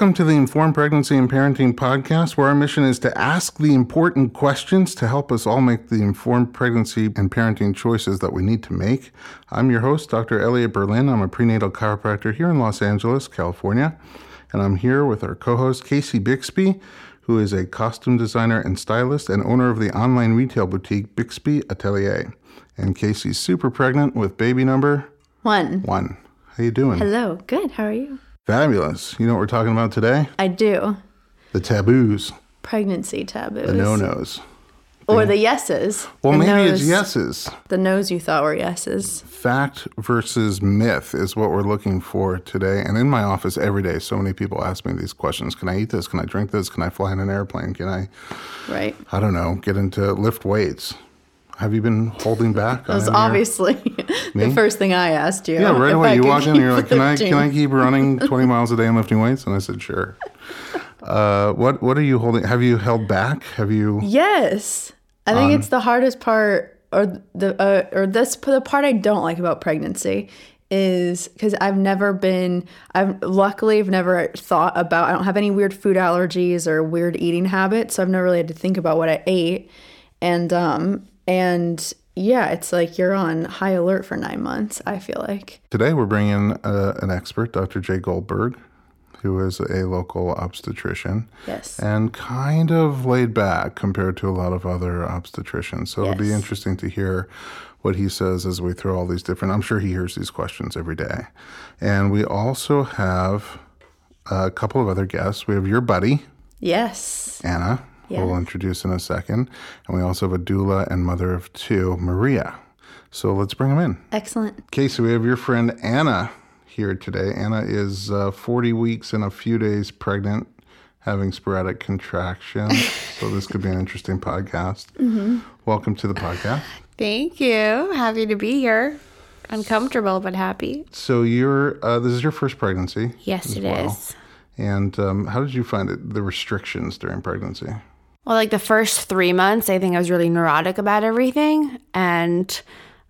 Welcome to the Informed Pregnancy and Parenting Podcast, where our mission is to ask the important questions to help us all make the informed pregnancy and parenting choices that we need to make. I'm your host, Dr. Elliot Berlin. I'm a prenatal chiropractor here in Los Angeles, California, and I'm here with our co host, Casey Bixby, who is a costume designer and stylist and owner of the online retail boutique Bixby Atelier. And Casey's super pregnant with baby number One. one. How you doing? Hello. Good. How are you? Fabulous. You know what we're talking about today? I do. The taboos, Pregnancy taboos. the no-nos. Or the yeses. Well, The maybe it's yeses. The no's you thought were yeses. Fact versus myth is what we're looking for today. And in my office every day, so many people ask me these questions. Can I eat this? Can I drink this? Can I fly in an airplane? Can I, Right. I don't know, get into lift weights? Have you been holding back? That was obviously the first thing I asked you. Yeah, right away. I You walked in and you're like, can I, can I keep running 20 miles a day and lifting weights? And I said, sure. Uh, what, what are you holding? Have you held back? Have you? Yes. I think it's the hardest part, or the uh, or this the part I don't like about pregnancy is because I've never been. I've luckily I've never thought about. I don't have any weird food allergies or weird eating habits, so I've never really had to think about what I ate. And um and yeah, it's like you're on high alert for nine months. I feel like. Today, we're bringing uh, an expert, Dr. Jay Goldberg, who is a local obstetrician Yes. and kind of laid back compared to a lot of other obstetricians. So it'll be interesting to hear what he says as we throw all these different. I'm sure he hears these questions every day. And we also have a couple of other guests. We have your buddy, Yes. Anna, who we'll introduce in a second. And we also have a doula and mother of two, Maria. So let's bring them in. Excellent. Okay, so we have your friend Anna here today. Anna is uh, 40 weeks and a few days pregnant, having sporadic contractions. so this could be an interesting podcast. Welcome to the podcast. Thank you. Happy to be here. Uncomfortable but happy. So you're uh, this is your first pregnancy. Yes, it is. well. And um, how did you find it? The restrictions during pregnancy. Well, like the first three months, I think I was really neurotic about everything and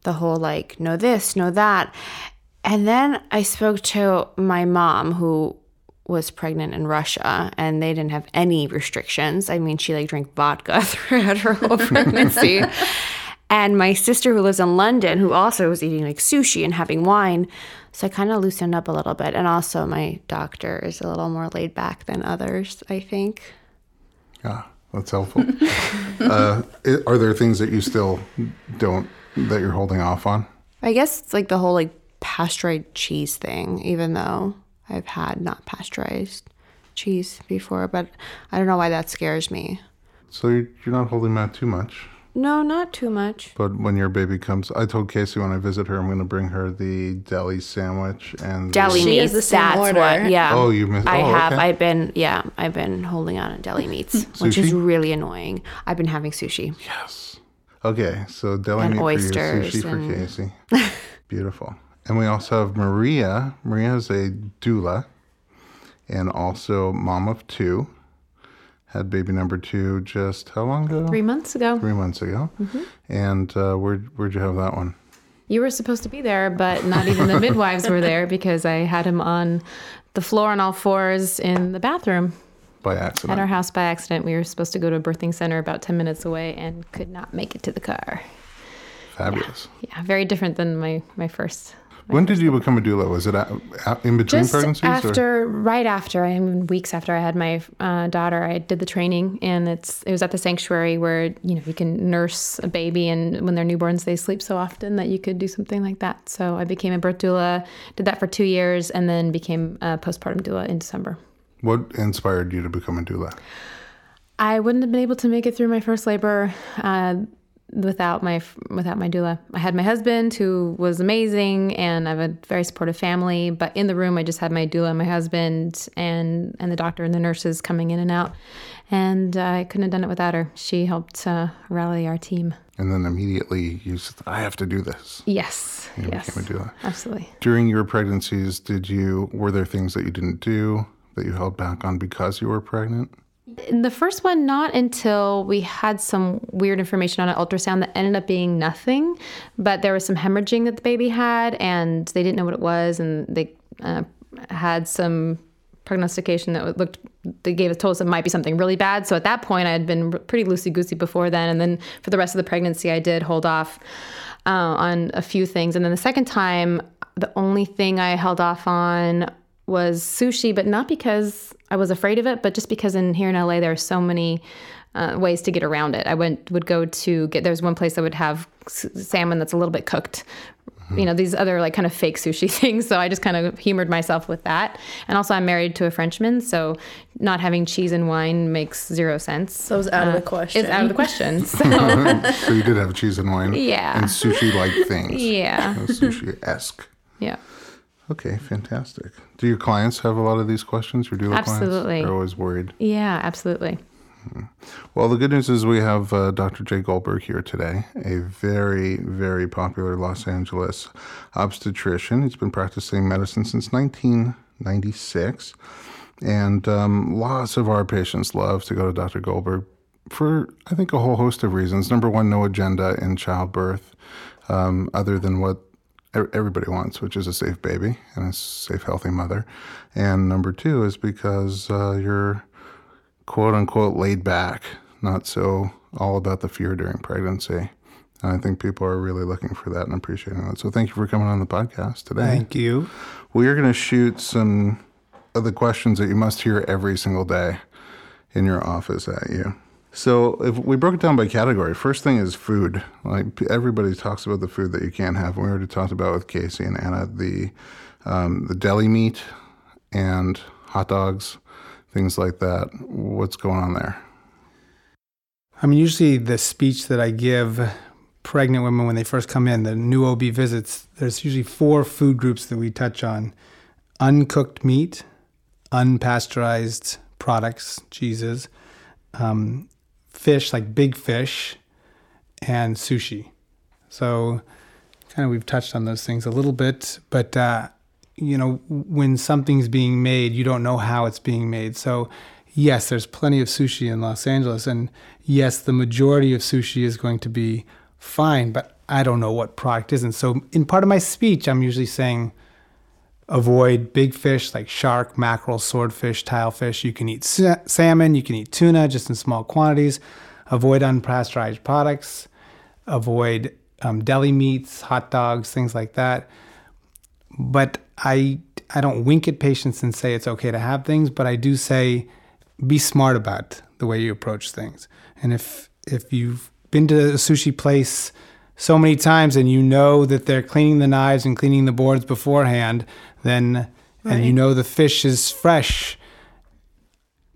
the whole like, know this, know that. And then I spoke to my mom who was pregnant in Russia and they didn't have any restrictions. I mean, she like drank vodka throughout her whole pregnancy. and my sister who lives in London, who also was eating like sushi and having wine. So I kind of loosened up a little bit. And also, my doctor is a little more laid back than others, I think. Yeah, that's helpful. uh, are there things that you still don't that you're holding off on? I guess it's like the whole like pasteurized cheese thing, even though I've had not pasteurized cheese before, but I don't know why that scares me. So you're, you're not holding back too much. No, not too much. But when your baby comes, I told Casey when I visit her, I'm going to bring her the deli sandwich and the- Deli She has meats. the that's order. what. Yeah. Oh, you missed- I oh, have. okay. I've been. Yeah, I've been holding on to deli meats, which is really annoying. I've been having sushi. Yes. Okay, so deli And meat oysters for you, sushi and- for Casey. Beautiful. And we also have Maria. Maria is a doula and also mom of two. Had baby number two just how long ago? Three months ago. Three months ago. And uh, where where'd you have that one? You were supposed to be there, but not even the midwives were there because I had him on the floor on all fours in the bathroom By accident. at our house by accident. We were supposed to go to a birthing center about 10 minutes away and could not make it to the car. Fabulous. Yeah, very different than my, my first. When did you become a doula? Was it in between Just pregnancies? or- after, right after, I mean, weeks after I had my uh, daughter, I did the training, and it's it was at the sanctuary where you know you can nurse a baby, and when they're newborns, they sleep so often that you could do something like that. So I became a birth doula, did that for two years, and then became a postpartum doula in December. What inspired you to become a doula? I wouldn't have been able to make it through my first labor uh, without my without my doula. I had my husband who was amazing, and I have a very supportive family. But in the room, I just had my doula, my husband, and and the doctor and the nurses coming in and out, and uh, I couldn't have done it without her. She helped uh, rally our team. And then immediately you said, I have to do this. Yes, You yes, became a doula. absolutely. During your pregnancies, did you were there things that you didn't do that you held back on because you were pregnant? In the first one, not until we had some weird information on an ultrasound that ended up being nothing, but there was some hemorrhaging that the baby had, and they didn't know what it was, and they uh, had some prognostication that looked they gave us told us it might be something really bad. So at that point, I had been pretty loosey goosey before then, and then for the rest of the pregnancy, I did hold off uh, on a few things. And then the second time, the only thing I held off on was sushi, but not because I was afraid of it, but just because in here in LA there are so many uh, ways to get around it. I went would go to get there's one place that would have salmon that's a little bit cooked. You know these other like kind of fake sushi things, so I just kind of humored myself with that. And also, I'm married to a Frenchman, so not having cheese and wine makes zero sense. So it's out of the question. It's out of the question. So so you did have cheese and wine. Yeah. And sushi like things. yeah, Sushi esque. yeah. Okay, fantastic. Do your clients have a lot of these questions? Your clients? Absolutely. They're always worried. Yeah, absolutely. Well, the good news is we have uh, Dr. Jay Goldberg here today, a very, very popular Los Angeles obstetrician. He's been practicing medicine since 1996. And um, lots of our patients love to go to Dr. Goldberg for, I think, a whole host of reasons. Number one, no agenda in childbirth um, other than what everybody wants, which is a safe baby and a safe, healthy mother. And number two is because uh, you're quote unquote laid back, not so all about the fear during pregnancy. And I think people are really looking for that and appreciating that. So thank you for coming on the podcast today. Thank you. We are going to shoot some of the questions that you must hear every single day in your office at you. So if we broke it down by category, first thing is food. Like everybody talks about the food that you can't have. We already talked about with Casey and Anna the um, the deli meat and hot dogs, things like that. What's going on there? I mean, usually the speech that I give pregnant women when they first come in, the new OB visits, there's usually four food groups that we touch on uncooked meat, unpasteurized products, cheeses, um, fish, like big fish, and sushi. So, kind of, we've touched on those things a little bit, but, uh, you know, when something's being made, you don't know how it's being made. So, yes, there's plenty of sushi in Los Angeles. And yes, the majority of sushi is going to be fine, but I don't know what product isn't. So, in part of my speech, I'm usually saying, avoid big fish like shark, mackerel, swordfish, tilefish. You can eat sa- salmon, you can eat tuna just in small quantities. Avoid unpasteurized products. Avoid um, deli meats, hot dogs, things like that. But I I don't wink at patients and say it's okay to have things, but I do say be smart about the way you approach things. And if if you've been to a sushi place so many times and you know that they're cleaning the knives and cleaning the boards beforehand, then and you know the fish is fresh,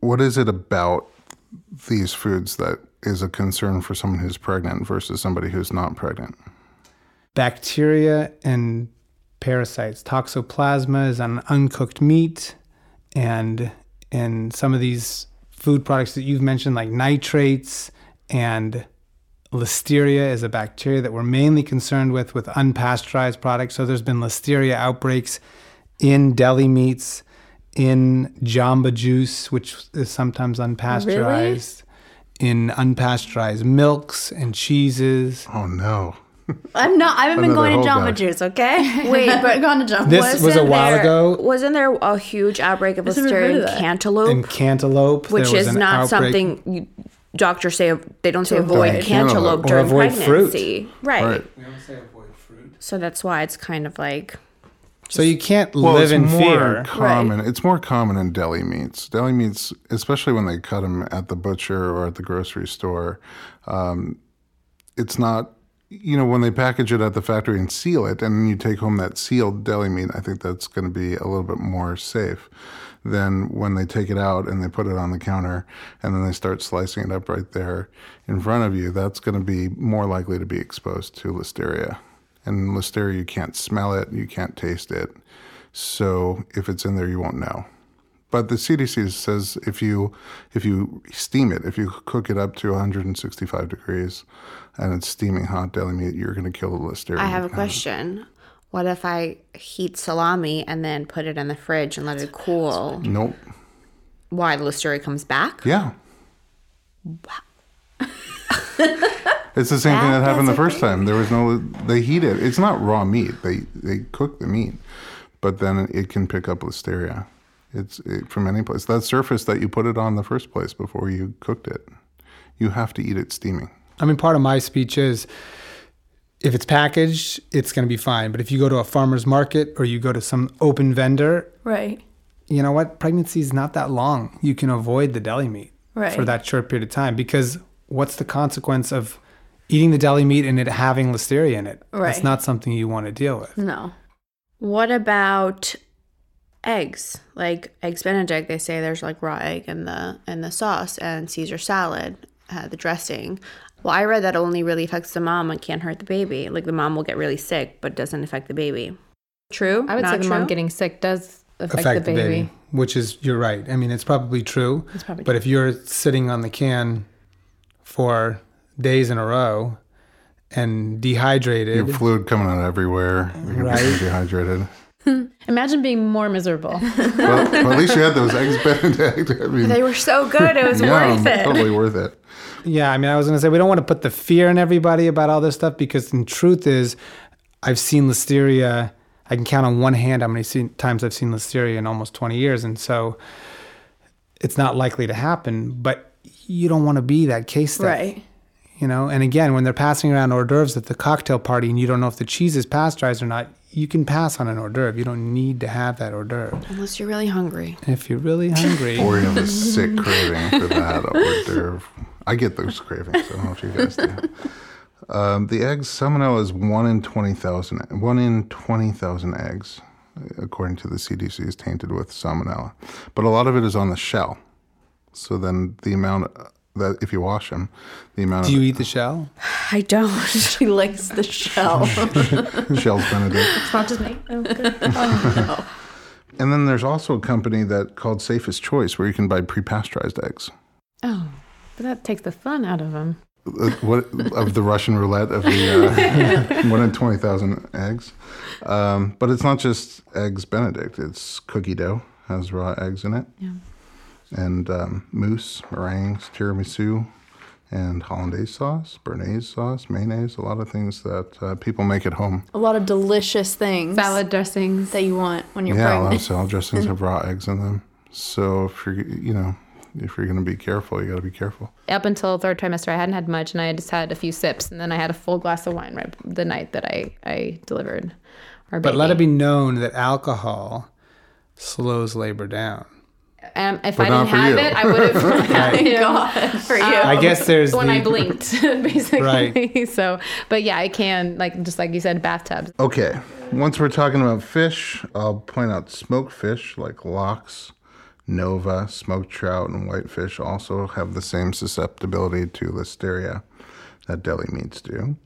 What is it about these foods that is a concern for someone who's pregnant versus somebody who's not pregnant? bacteria and parasites. Toxoplasma is on uncooked meat, and and some of these food products that you've mentioned, like nitrates and listeria, is a bacteria that we're mainly concerned with with unpasteurized products. So there's been listeria outbreaks in deli meats, in jamba juice, which is sometimes unpasteurized. In unpasteurized milks and cheeses. Oh no. I'm not. I haven't been going to Jamba guy. Juice, okay? Wait, but going to Jamba. This was a while there, ago. Wasn't there a huge outbreak of I've never heard listeria in cantaloupe? In cantaloupe, which there was is an not outbreak. something you, doctors say they don't say avoid. avoid cantaloupe during avoid fruit. pregnancy right. Right. so that's why it's kind of like So you can't Well, live it's in more fear. common. It's more common in deli meats. Deli meats, especially when they cut them at the butcher or at the grocery store, um, it's not. You know, when they package it at the factory and seal it, and you take home that sealed deli meat, I think that's going to be a little bit more safe than when they take it out and they put it on the counter and then they start slicing it up right there in front of you. That's going to be more likely to be exposed to listeria. And listeria, you can't smell it, you can't taste it. So if it's in there, you won't know. But the CDC says if you if you steam it, if you cook it up to 165 degrees, and it's steaming hot deli meat, you're going to kill the listeria. i have a uh, question what if i heat salami and then put it in the fridge and let it cool Nope. why the listeria comes back Yeah. Wow. it's the same thing that happened the first time. There was no. They heat it. It's not raw meat. They they cook the meat, but then it can pick up listeria It's it, from any place. That surface that you put it on the first place before you cooked it, you have to eat it steaming. I mean, part of my speech is if it's packaged, it's going to be fine. But if you go to a farmer's market or you go to some open vendor, Right. you know what? Pregnancy is not that long. You can avoid the deli meat Right. for that short period of time because what's the consequence of eating the deli meat and it having listeria in it? Right. That's not something you want to deal with. No. What about eggs? Like eggs Benedict, they say there's like raw egg in the in the sauce and Caesar salad, uh, the dressing. Well, I read that only really affects the mom and can't hurt the baby. Like the mom will get really sick, but doesn't affect the baby. True? I would say Not the mom true? getting sick does affect, affect the baby. which is you're right. I mean, it's probably true. It's probably But if you're sitting on the can for days in a row and dehydrated, Your fluid coming out everywhere. You're gonna Right. be dehydrated. Imagine being more miserable. well, well, at least you had those eggs Benedict. I mean, They were so good. It was yeah, worth it. totally worth it. Yeah, I mean, I was going to say we don't want to put the fear in everybody about all this stuff because the truth is, I've seen listeria. I can count on one hand how many times I've seen listeria in almost 20 years, and so it's not likely to happen. But you don't want to be that case study, Right. you know. And again, when they're passing around hors d'oeuvres at the cocktail party, and you don't know if the cheese is pasteurized or not, you can pass on an hors d'oeuvre. You don't need to have that hors d'oeuvre. Unless you're really hungry. If you're really hungry, Or you have a sick craving for that hors d'oeuvre. I get those cravings. I don't know if you guys do. Um, the eggs, salmonella is one in 20,000. One in 20,000 eggs, according to the CDC, is tainted with salmonella. But a lot of it is on the shell. So then the amount that, if you wash them, the amount do you of eat the shell? I don't. She likes the shell. shells Benedict. it's not just me. And then there's also a company that called Safest Choice where you can buy pre-pasteurized eggs. Oh, but that takes the fun out of them. Uh, what of the Russian roulette of the uh, one in twenty thousand eggs, um, but it's not just eggs Benedict. It's cookie dough has raw eggs in it, Yeah. and um, mousse, meringues, tiramisu, and hollandaise sauce, béarnaise sauce, mayonnaise. A lot of things that uh, people make at home. a lot of delicious things Salad dressings. that you want when you're yeah, a lot of salad dressings have raw eggs in them. So if you're you know if you're going to be careful, you got to be careful. Up until third trimester, I hadn't had much, and I just had a few sips, and then I had a full glass of wine right the night that I I delivered our baby. But let it be known that alcohol slows labor down. Um, if But I didn't have you. it, I would have. God, for you. I guess there's when the, I blinked, basically. Right. So, but yeah, I can like just like you said, bathtubs. Okay, once we're talking about fish, I'll point out smoked fish like lox, nova, smoked trout, and whitefish also have the same susceptibility to listeria that deli meats do.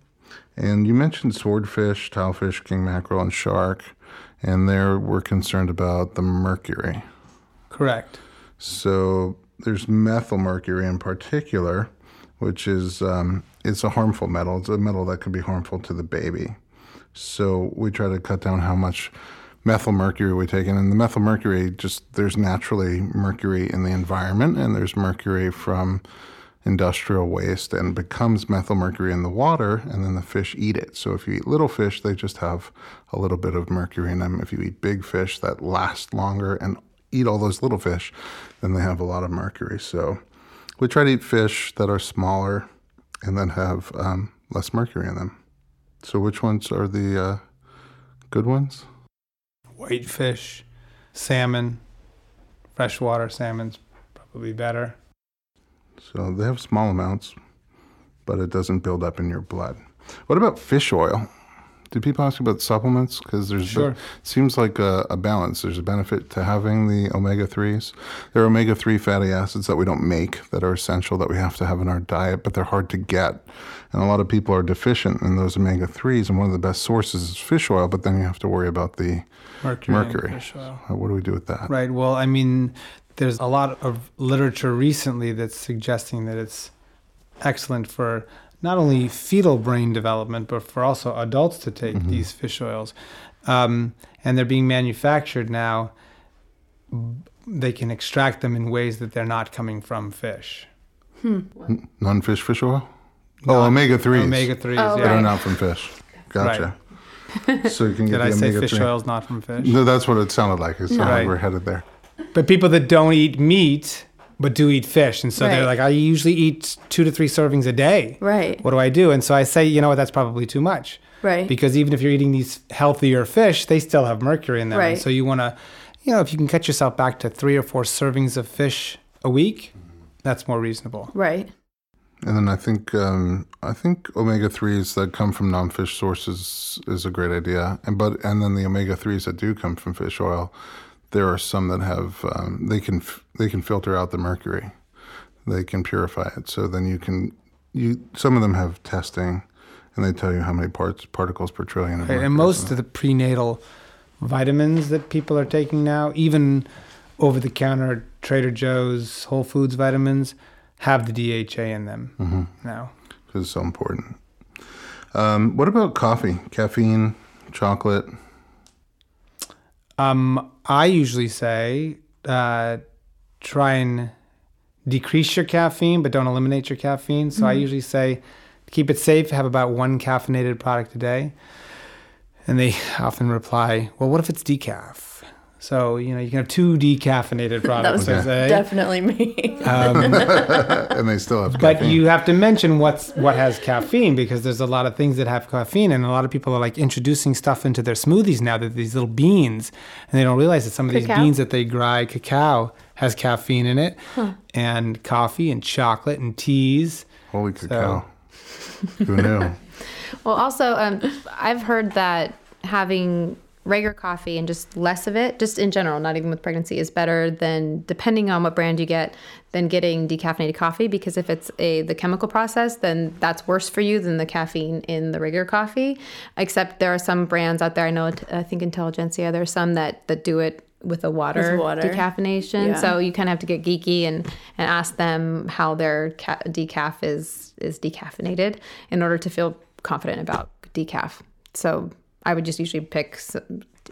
And you mentioned swordfish, tilefish, king mackerel, and shark, and there we're concerned about the mercury. correct. So there's methyl mercury in particular, which is um, it's a harmful metal. It's a metal that could be harmful to the baby. So we try to cut down how much methyl mercury we take in. And the methyl mercury just there's naturally mercury in the environment, and there's mercury from industrial waste and becomes methyl mercury in the water and then the fish eat it. So if you eat little fish, they just have a little bit of mercury in them. If you eat big fish that last longer and eat all those little fish, then they have a lot of mercury. So we try to eat fish that are smaller and then have um, less mercury in them. So which ones are the uh, good ones? Whitefish, salmon, freshwater salmon's probably better. So they have small amounts, but it doesn't build up in your blood. What about fish oil? Do people ask about supplements? Because there's Sure. seems like a, a balance. There's a benefit to having the omega threes. There are omega three fatty acids that we don't make that are essential that we have to have in our diet, but they're hard to get, and a lot of people are deficient in those omega threes. And one of the best sources is fish oil, but then you have to worry about the Mercury. mercury. Uh, What do we do with that? Right. Well, I mean, there's a lot of literature recently that's suggesting that it's excellent for not only fetal brain development, but for also adults to take these fish oils. Um, and they're being manufactured now. They can extract them in ways that they're not coming from fish. Non-fish fish oil. Oh, omega threes. Omega 3s, Oh, That yeah. are not from fish. Gotcha. so you can get Did the I say omega fish three. oil's not from fish? No, that's what it sounded like. It sounded like we're headed there. but people that don't eat meat but do eat fish, and so they're like, I usually eat two to three servings a day. Right. What do I do? And so I say, you know what, that's probably too much. Right. Because even if you're eating these healthier fish, they still have mercury in them. And Right. so you want to, you know, if you can cut yourself back to three or four servings of fish a week, that's more reasonable. Right. And then I think um, I think omega threes that come from non-fish sources is a great idea. And but and then the omega threes that do come from fish oil, there are some that have um, they can they can filter out the mercury, they can purify it. So then you can you some of them have testing, and they tell you how many parts particles per trillion. Right, and most of the prenatal vitamins that people are taking now, even over the counter Trader Joe's Whole Foods vitamins, have the DHA in them Mm-hmm. now. it, 'cause it's so important. Um, what about coffee, caffeine, chocolate? Um, I usually say uh, try and decrease your caffeine, but don't eliminate your caffeine. So I usually say keep it safe, have about one caffeinated product a day. And they often reply, "Well, what if it's decaf?" So you know you can have two decaffeinated That products. was I say. definitely me. and they still have. Caffeine. But you have to mention what's what has caffeine because there's a lot of things that have caffeine, and a lot of people are like introducing stuff into their smoothies now. That these little beans, and they don't realize that some of these beans that they grind, cacao has caffeine in it, and coffee and chocolate and teas. Holy cacao! Who knew? Well, also, um, I've heard that having regular coffee and just less of it, just in general, not even with pregnancy, is better than depending on what brand you get, than getting decaffeinated coffee. Because if it's a the chemical process, then that's worse for you than the caffeine in the regular coffee. Except there are some brands out there. I know, I think Intelligentsia. There's some that that do it with a water, With water. decaffeination. Yeah. So you kind of have to get geeky and and ask them how their ca- decaf is is decaffeinated in order to feel confident about decaf. So I would just usually pick s-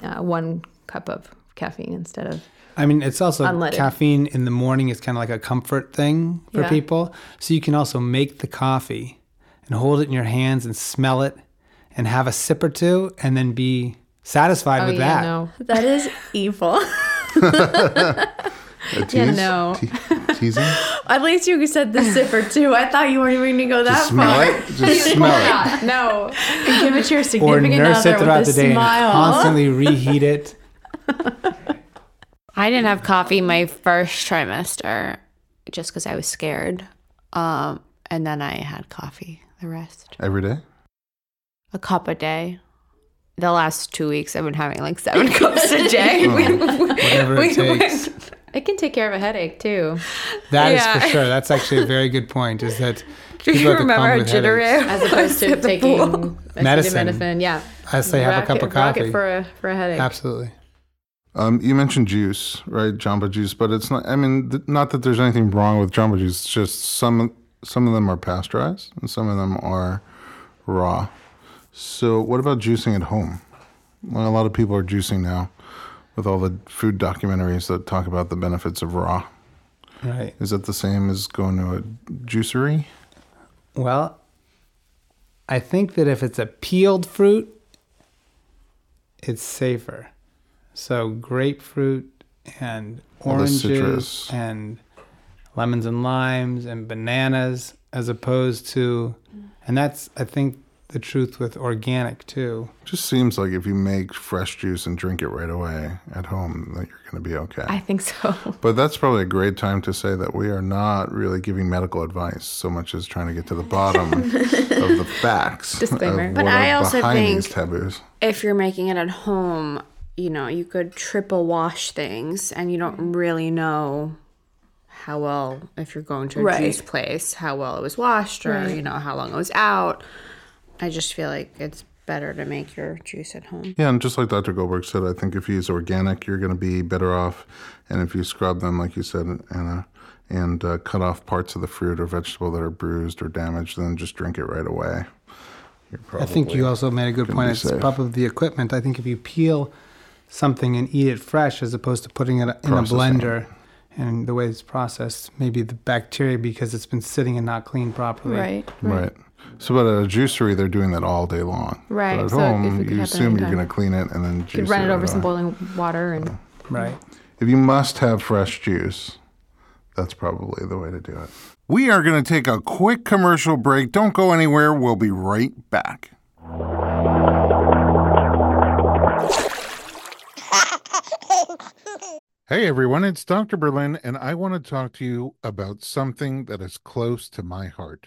uh, one cup of caffeine instead of I mean, it's also Unleaded. caffeine in the morning is kind of like a comfort thing for Yeah. people. So you can also make the coffee and hold it in your hands and smell it and have a sip or two and then be satisfied oh with yeah that. no that is evil. A Yeah, no. Te- teasing? At least you said the sipper too. I thought you weren't even going to go that Just smell far. it. Just smell it. no Give it to your Or significant nurse other it throughout with the a day smile. and constantly reheat it. I didn't have coffee my first trimester just because I was scared. Um, and then I had coffee the rest. Every day? A cup a day. The last two weeks, I've been having like seven cups a day. Whatever it takes. It can take care of a headache too That is Yeah. for sure. That's actually a very good point. Is that Do you remember how with jittery as opposed to was at the taking pool? Medicine. acetaminophen. yeah I say have a cup of coffee. it for a for a headache Absolutely. Um, you mentioned juice, right? Jamba juice, but it's not. I mean, th- not that there's anything wrong with Jamba juice. It's just some some of them are pasteurized and some of them are raw. So, what about juicing at home? Well, a lot of people are juicing now with all the food documentaries that talk about the benefits of raw. Right. Is that the same as going to a juicery? Well, I think that if it's a peeled fruit, it's safer. So grapefruit and oranges and lemons and limes and bananas as opposed to and that's I think the truth with organic too. Just seems like if you make fresh juice and drink it right away at home, that you're going to be okay. I think so. But that's probably a great time to say that we are not really giving medical advice so much as trying to get to the bottom of the facts. Disclaimer. But I also think- taboos. if you're making it at home, you know, you could triple wash things and you don't really know how well, if you're going to a Right. juice place, how well it was washed or, you know, how long it was out. I just feel like it's better to make your juice at home. Yeah, and just like Dr. Goldberg said, I think if you use organic, you're going to be better off. And if you scrub them, like you said, Anna, and uh, cut off parts of the fruit or vegetable that are bruised or damaged, then just drink it right away. You're I think you also made a good point. be It's safe. probably the equipment. I think if you peel something and eat it fresh as opposed to putting it in a blender and the way it's processed, maybe the bacteria because it's been sitting and not cleaned properly. Right. Right. So, but at a juicery, they're doing that all day long. Right, But at so home, it you assume you're going to clean it and then juice Could run it right over some away. boiling water and Right. If you must have fresh juice, that's probably the way to do it. We are going to take a quick commercial break. Don't go anywhere. We'll be right back. Hey everyone, it's Dr. Berlin, and I want to talk to you about something that is close to my heart.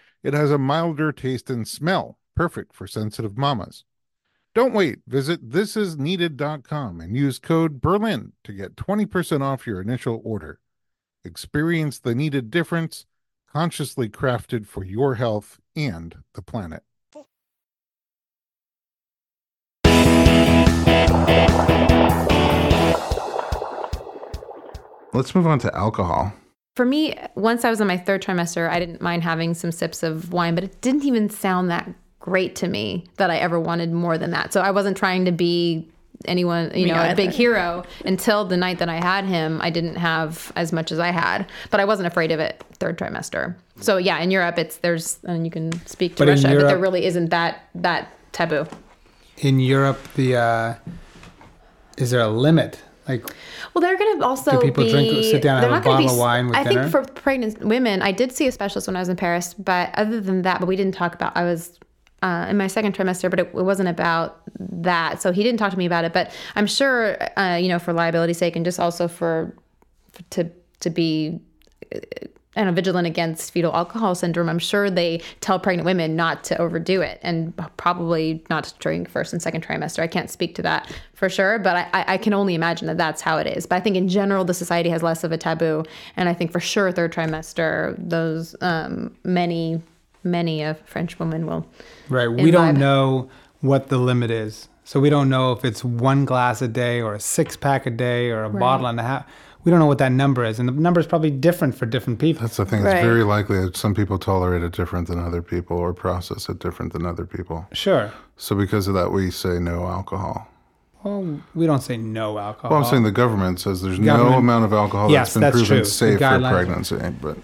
it has a milder taste and smell, perfect for sensitive mamas. Don't wait. Visit thisisneeded.com and use code Berlin to get 20% off your initial order. Experience the needed difference, consciously crafted for your health and the planet. Let's move on to alcohol. For me, once I was in my third trimester, I didn't mind having some sips of wine, but it didn't even sound that great to me that I ever wanted more than that. So I wasn't trying to be anyone, you know, a big hero until the night that I had him. I didn't have as much as I had, but I wasn't afraid of it third trimester. So yeah, in Europe, it's there's and you can speak to But Russia, but there really isn't that that taboo. In Europe, the uh, is there a limit? Like, Well, they're going to also Do people be, drink- sit down and have a gonna be bottle of wine with I dinner? think for pregnant women, I did see a specialist when I was in Paris, but other than that, but we didn't talk about. I was uh, in my second trimester, but it, it wasn't about that. So he didn't talk to me about it. But I'm sure, uh, you know, for liability's sake, and just also for, for to to be. And vigilant against fetal alcohol syndrome. I'm sure they tell pregnant women not to overdo it and probably not to drink first and second trimester. I can't speak to that for sure, but I, I- can only imagine that that's how it is. But I think in general, the society has less of a taboo. And I think for sure, third trimester, those um, many, many of French women will. right? We don't know what the limit is, so we don't know if it's one glass a day or a six pack a day or a bottle and a half. We don't know what that number is, and the number is probably different for different people. That's the thing. Right. It's very likely that some people tolerate it different than other people or process it different than other people. Sure. So because of that, we say no alcohol. Well, we don't say no alcohol. Well, I'm saying the government says there's no amount of alcohol Yes, that's been that's proven true. The safe for pregnancy. But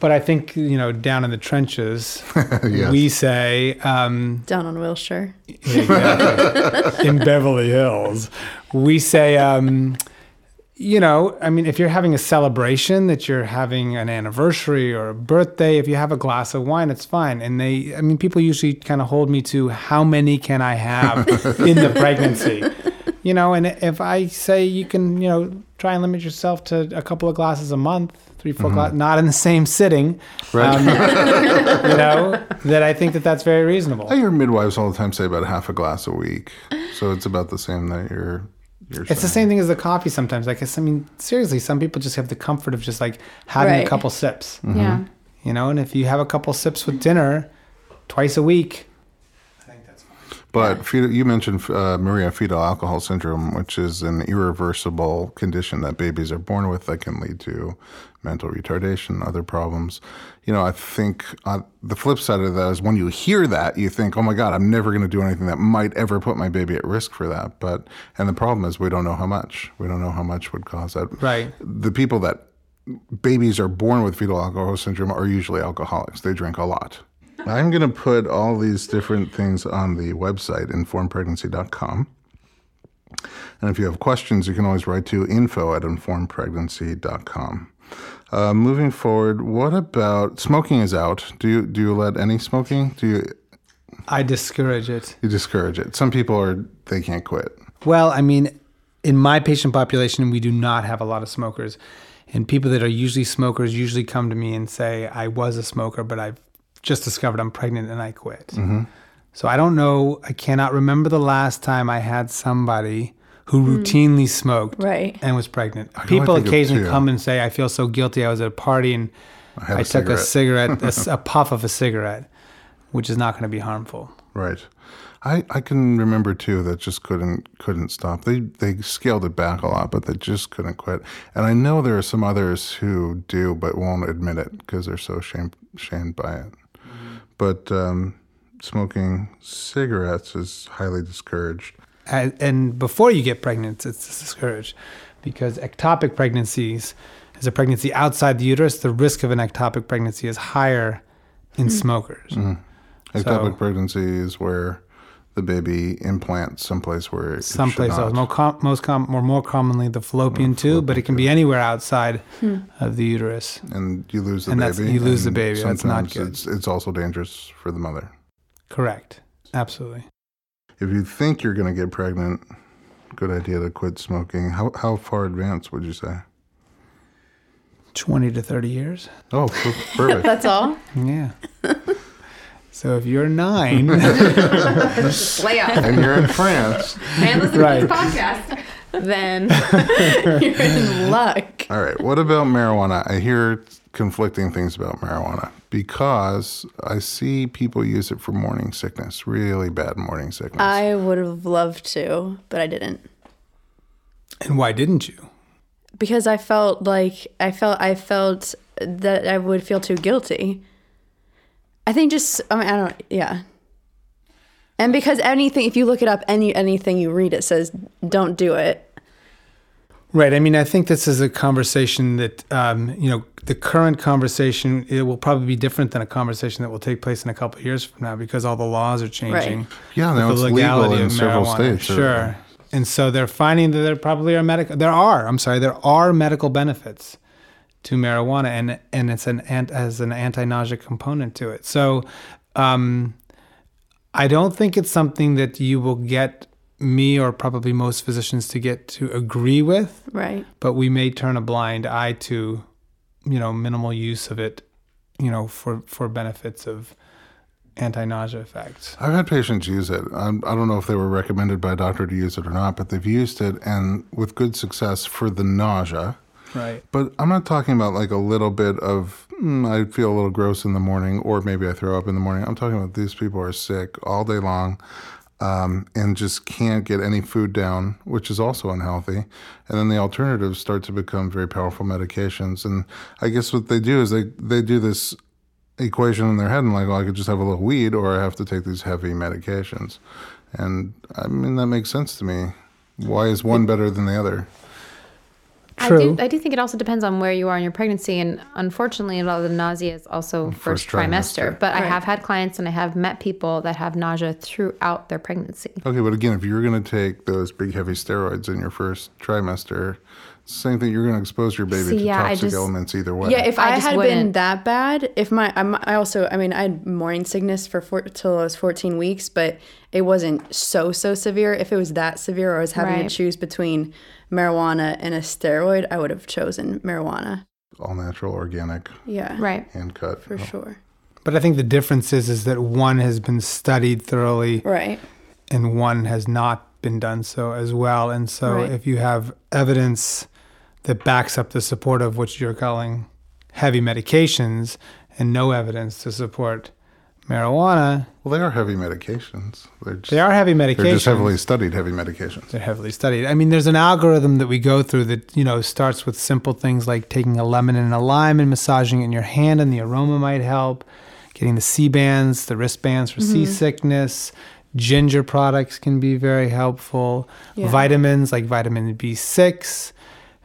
But I think you know, down in the trenches, Yes. we say um, Down on Wilshire. exactly. in Beverly Hills, we say, um, you know, I mean, if you're having a celebration, that you're having an anniversary or a birthday, if you have a glass of wine, it's fine. And they, I mean, people usually kind of hold me to how many can I have in the pregnancy. You know, and if I say you can, you know, try and limit yourself to a couple of glasses a month, three, 4 glasses, not in the same sitting, Right. um, you know, that I think that that's very reasonable. I hear midwives all the time say about half a glass a week. So it's about the same that you're. You're It's the same thing as the coffee sometimes. Like, it's, I mean, seriously, some people just have the comfort of just like having Right. a couple sips, Yeah. you know? And if you have a couple sips with dinner twice a week, I think that's fine. But fetal, you mentioned uh, Maria fetal alcohol syndrome, which is an irreversible condition that babies are born with that can lead to mental retardation, other problems. You know, I think uh, the flip side of that is when you hear that, you think, "Oh my God, I'm never going to do anything that might ever put my baby at risk for that." But and the problem is we don't know how much. We don't know how much would cause that. Right. The people that babies are born with fetal alcohol syndrome are usually alcoholics. They drink a lot. I'm going to put all these different things on the website, informedpregnancy.com. And if you have questions, you can always write to info at informedpregnancy.com. Uh, moving forward, what about smoking is out? Do you do you let any smoking? Do you I discourage it. you discourage it? Some people are they can't quit. Well, I mean, in my patient population, we do not have a lot of smokers. And people that are usually smokers usually come to me and say, I was a smoker, but I've just discovered I'm pregnant and I quit. Mm-hmm. So I don't know. I cannot remember the last time I had somebody who hmm. routinely smoked Right. and was pregnant. can People only think of occasionally come and say, I feel so guilty. I was at a party and had I a took a cigarette." a, a, s- a puff of a cigarette, which is not going to be harmful. Right. I, I can remember too that just couldn't couldn't stop. They they scaled it back a lot, but they just couldn't quit. And I know there are some others who do, but won't admit it because they're so shamed shamed by it. But um, smoking cigarettes is highly discouraged. And, and before you get pregnant, it's discouraged because ectopic pregnancies is a pregnancy outside the uterus. The risk of an ectopic pregnancy is higher in smokers. Ectopic So- pregnancy is where the baby implants someplace where it Someplace should else, not. com- most com- or more commonly the fallopian mm, tube, but it can be anywhere outside hmm. of the uterus. and you lose the And baby. that's- you lose the and baby. That's not sometimes good. It's, it's also dangerous for the mother. Correct. Absolutely. If you think you're going to get pregnant, good idea to quit smoking. How how far advanced would you say? 20 to 30 years. Oh, perfect. That's all. Yeah. so if you're nine, and you're in France. and listen Right. to this podcast. Then You're in luck. All right. What about marijuana? I hear conflicting things about marijuana because I see people use it for morning sickness, really bad morning sickness. I would have loved to, but I didn't. and why didn't you? because I felt like I felt I felt that I would feel too guilty. I think just I mean I don't yeah. And because anything if you look it up any anything you read it says don't do it. Right. I mean, I think this is a conversation that, um, you know, the current conversation, it will probably be different than a conversation that will take place in a couple of years from now because all the laws are changing. Right. yeah, now with it's the legal legality in of several marijuana. states. Sure. And so they're finding that there probably are medical, there are, I'm sorry, there are medical benefits to marijuana and, and it's an, ant, has an anti-nausea component to it. So, um, I don't think it's something that you will get me or probably most physicians to get to agree with Right. but we may turn a blind eye to, you know, minimal use of it, you know, for for benefits of anti-nausea effects. I've had patients use it. I, I don't know if they were recommended by a doctor to use it or not, but they've used it and with good success for the nausea. Right. But I'm not talking about like a little bit of, mm, I feel a little gross in the morning, or maybe I throw up in the morning. I'm talking about these people are sick all day long um, and just can't get any food down, which is also unhealthy. And then the alternatives start to become very powerful medications. And I guess what they do is they, they do this equation in their head and like, well, I could just have a little weed or I have to take these heavy medications. And I mean, that makes sense to me. Why is one better than the other? I do, I do think it also depends on where you are in your pregnancy. And unfortunately, a lot of the nausea is also first, First trimester. trimester. But I have had clients and I have met people that have nausea throughout their pregnancy. Okay, but again, if you're going to take those big heavy steroids in your first trimester, same thing. You're going to expose your baby See, to yeah, toxic just- elements either way. Yeah, if I I, had been wouldn't. that bad, if my I'm, I also I mean I had morning sickness for four, till I was 14 weeks, but it wasn't so so severe. If it was that severe, I was having Right. to choose between marijuana and a steroid, I would have chosen marijuana. all natural, organic, Yeah, Right. hand cut. for sure. But I think the difference is is that one has been studied thoroughly Right. and one has not been done so as well. And so Right. if you have evidence that backs up the support of what you're calling heavy medications and no evidence to support marijuana, Well, they are heavy medications. They're just, they are heavy medications. They're just heavily studied heavy medications. They're heavily studied. I mean, there's an algorithm that we go through that you know starts with simple things like taking a lemon and a lime and massaging it in your hand, and the aroma might help. Getting the Sea-Bands, the wristbands for mm-hmm. seasickness. Ginger products can be very helpful. Yeah. Vitamins like vitamin B6,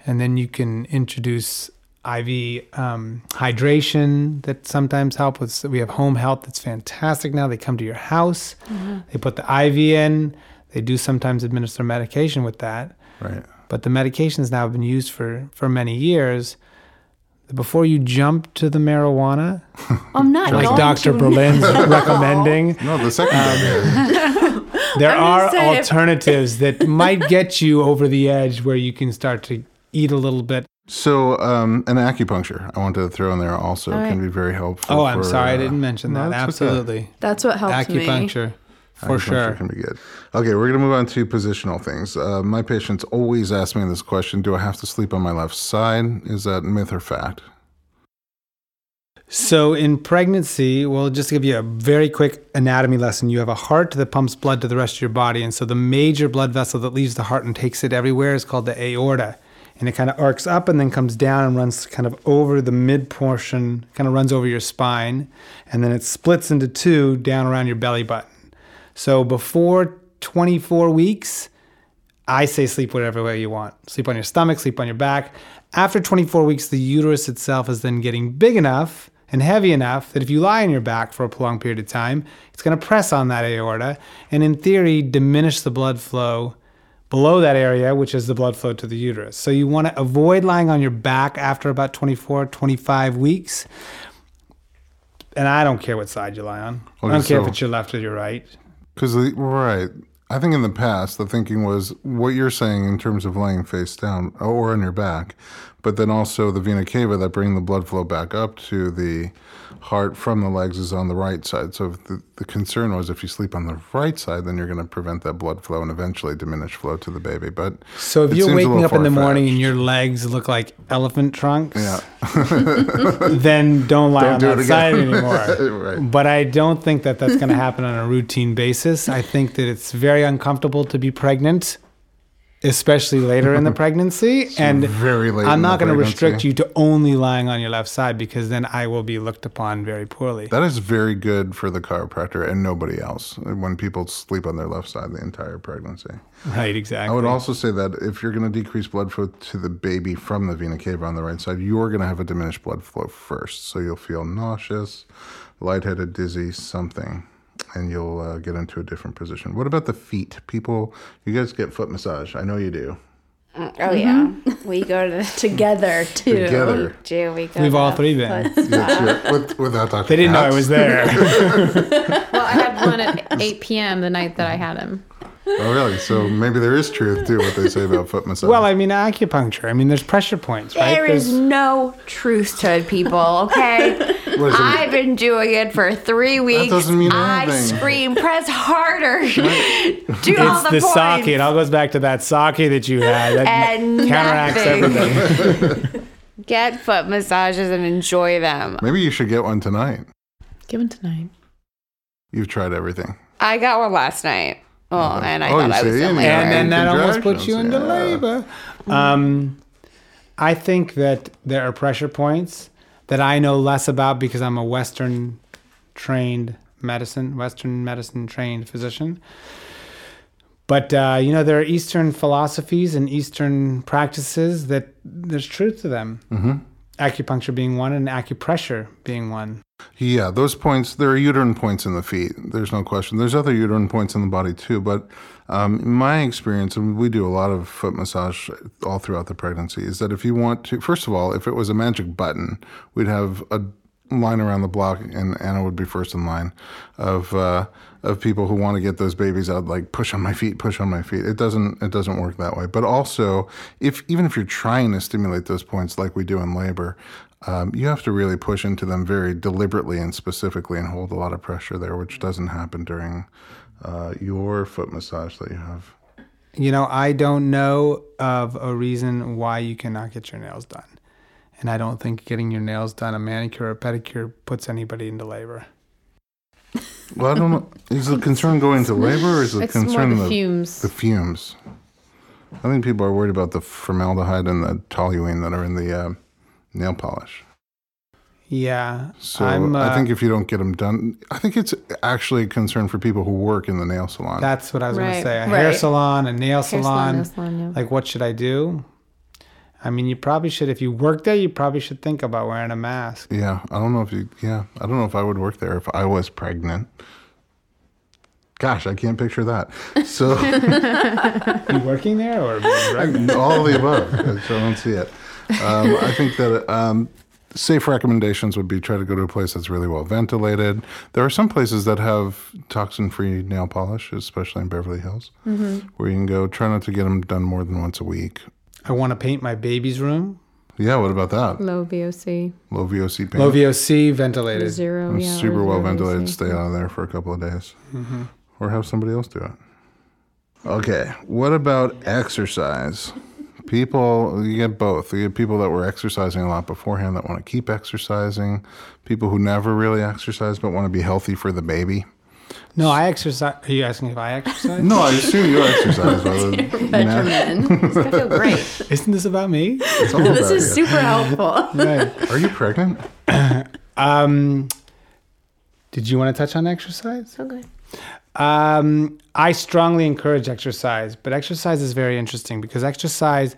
and then you can introduce IV um, hydration that sometimes help with. We have home health that's fantastic now. They come to your house, they put the IV in. They do sometimes administer medication with that, Right. but the medications now have been used for for many years. Before you jump to the marijuana, I'm not like Dr. Berlin's recommending, No, the second Um, there are alternatives that might get you over the edge where you can start to eat a little bit. So, um, an acupuncture I want to throw in there also All can be very helpful. Oh, I'm for, sorry, I uh, didn't mention no, that. it's okay. Absolutely. That's what helped me. Acupuncture, for Acupuncture sure. can be good. Okay, we're going to move on to positional things. Uh, my patients always ask me this question Do I have to sleep on my left side? Is that myth or fact? So in pregnancy, well, just to give you a very quick anatomy lesson, you have a heart that pumps blood to the rest of your body, and so the major blood vessel that leaves the heart and takes it everywhere is called the aorta, and it kind of arcs up and then comes down and runs kind of over the mid portion, kind of runs over your spine, and then it splits into two down around your belly button. So before 24 weeks, I say sleep whatever way you want. Sleep on your stomach, sleep on your back. After 24 weeks, the uterus itself is then getting big enough and heavy enough that if you lie on your back for a prolonged period of time, it's going to press on that aorta and, in theory, diminish the blood flow below that area, which is the blood flow to the uterus. So you want to avoid lying on your back after about 24, 25 weeks. And I don't care what side you lie on. I don't care if it's your left or your right. Because right, I think in the past the thinking was what you're saying in terms of laying face down or on your back, but then also the vena cava that bring the blood flow back up to the heart from the legs is on the right side. So if the, the concern was if you sleep on the right side, then you're going to prevent that blood flow and eventually diminish flow to the baby. But So if you're waking up in the morning and your legs look like elephant trunks, yeah, then don't lie Don't on do that side anymore. Right. But I don't think that that's going to happen on a routine basis. I think that it's very uncomfortable to be pregnant, especially later in the pregnancy. and very late I'm not going to restrict you to only lying on your left side because then I will be looked upon very poorly. that is very good for the chiropractor and nobody else when people sleep on their left side the entire pregnancy. right, exactly. I would also say that if you're going to decrease blood flow to the baby from the vena cava on the right side, you're going to have a diminished blood flow first. So you'll feel nauseous, lightheaded, dizzy, something, and you'll uh, get into a different position. What about the feet? People, you guys get foot massage. I know you do. Oh yeah, we go to Together too. Together. gym. We go. We've to all three been. Yeah. With, without Dr. They didn't know I was there. Well, I had one at 8 p.m. the night that I had him. Oh, really? So maybe there is truth to what they say about foot massage. well, I mean, acupuncture. I mean, there's pressure points, right? There is There's- no truth to it, people. Okay, What is it? I've been doing it for three weeks. doesn't mean I anything. scream, press harder, do all It's the, the points. sake. It all goes back to that sake that you had. That And counteracts nothing. everything. Get foot massages and enjoy them. maybe you should get one tonight. Give one tonight. You've tried everything. I got one last night. Oh, and I Oh, thought I was see, in and labor. and then that almost puts you into yeah. labor. Um, I think that there are pressure points that I know less about because I'm a Western trained medicine, Western medicine trained physician. But uh, you know, there are Eastern philosophies and Eastern practices that there's truth to them. Mm-hmm. Acupuncture being one, and acupressure being one. Yeah, those points, there are uterine points in the feet. There's no question. There's other uterine points in the body too. But um, my experience, and we do a lot of foot massage all throughout the pregnancy, is that if you want to, first of all, if it was a magic button, we'd have a line around the block, and Anna would be first in line of uh, of people who want to get those babies out, like push on my feet, push on my feet. It doesn't it doesn't work that way. But also, if even if you're trying to stimulate those points like we do in labor, um, you have to really push into them very deliberately and specifically, and hold a lot of pressure there, which doesn't happen during uh, your foot massage that you have. You know, I don't know of a reason why you cannot get your nails done. And I don't think getting your nails done, a manicure or a pedicure, puts anybody into labor. Well, I don't know. Is the concern going to labor, or is the It's more concern the the fumes. The fumes. I think people are worried about the formaldehyde and the toluene that are in the uh, nail polish. Yeah. So I'm, I uh, think if you don't get them done, I think it's actually a concern for people who work in the nail salon. that's what I was going to say. A hair salon, a nail Hair salon, salon. nail salon, yeah. Like, what should I do? I mean, you probably should, if you work there, you probably should think about wearing a mask. yeah, I don't know if you. Yeah, I don't know if I would work there if I was pregnant. Gosh, I can't picture that. So you working there or being all of the above. So I don't see it. Um, I think that um, safe recommendations would be try to go to a place that's really well ventilated. There are some places that have toxin-free nail polish, especially in Beverly Hills, where you can go. Try not to get them done more than once a week. I want to paint my baby's room. Yeah, what about that? Low VOC. Low VOC paint. Low VOC, ventilated. Zero. Yeah, super well ventilated. VOC. Stay out of there for a couple of days, mm-hmm. or have somebody else do it. Okay, what about exercise? people you get both. You get people that were exercising a lot beforehand that want to keep exercising. People who never really exercise but want to be healthy for the baby. No, I exercise. Are you asking if I exercise? No, I assume you exercise. Rather than, Regimen. I feel great. Isn't this about me? it's all this about is you. super helpful. right. Are you pregnant? Um, did you want to touch on exercise? Okay. Um, I strongly encourage exercise, but exercise is very interesting because exercise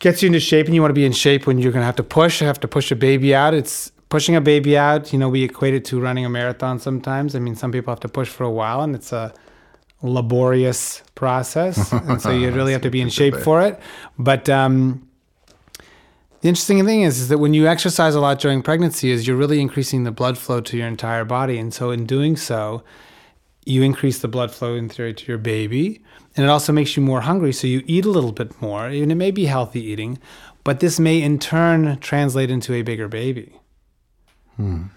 gets you into shape, and you want to be in shape when you're going to have to push. Have to push a baby out. It's pushing a baby out. You know, we equate it to running a marathon sometimes. I mean, some people have to push for a while, and it's a laborious process, and so you really have to be in shape for it. But um, the interesting thing is, is that when you exercise a lot during pregnancy, is you're really increasing the blood flow to your entire body, and so in doing so, you increase the blood flow in theory to your baby, and it also makes you more hungry, so you eat a little bit more, and it may be healthy eating, but this may in turn translate into a bigger baby.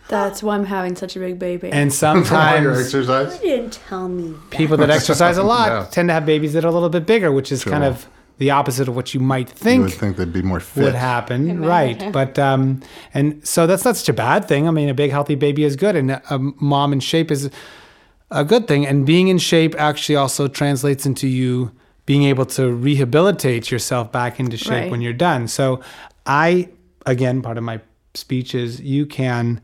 That's why I'm having such a big baby. And From all your sometimes exercise? didn't tell me that. people that exercise a lot Yeah. tend to have babies that are a little bit bigger, which is kind of the opposite of what you might You think would think they'd be more fit. would happen, right? But um, and so that's not such a bad thing. I mean, a big healthy baby is good, and a mom in shape is a good thing. And being in shape actually also translates into you being able to rehabilitate yourself back into shape Right. when you're done. So, I again, part of my speech is you can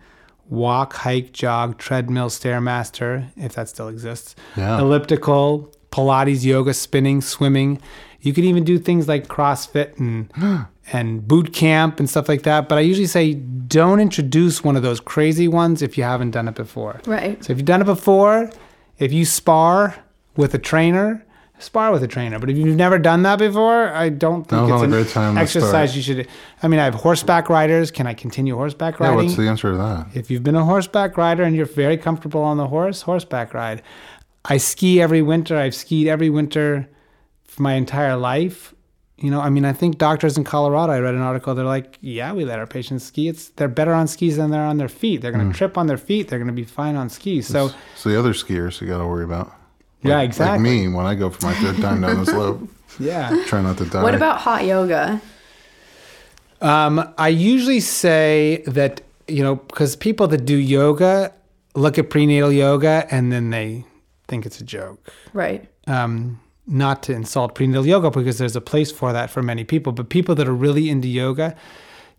walk, hike, jog, treadmill, stairmaster, if that still exists, Yeah. elliptical, Pilates, yoga, spinning, swimming. You can even do things like CrossFit and and boot camp and stuff like that. But I usually say don't introduce one of those crazy ones if you haven't done it before. right. So if you've done it before, if you spar with a trainer, spar with a trainer. But if you've never done that before, I don't think it's a great time exercise you should. I mean, I have horseback riders. Can I continue horseback riding? Yeah, what's the answer to that? if you've been a horseback rider and you're very comfortable on the horse, horseback ride. I ski every winter. I've skied every winter for my entire life. You know, I mean, I think doctors in Colorado, I read an article, they're like, yeah, we let our patients ski. It's they're better on skis than they're on their feet. They're going to hmm. trip on their feet. They're going to be fine on skis. So, It's the other skiers you got to worry about. Yeah, Like exactly. Like me when I go for my third time down the slope. Yeah. Try not to die. What about hot yoga? Um, I usually say that, you know, because people that do yoga look at prenatal yoga and then they think it's a joke. Right. um, not to insult prenatal yoga because there's a place for that for many people. But people that are really into yoga,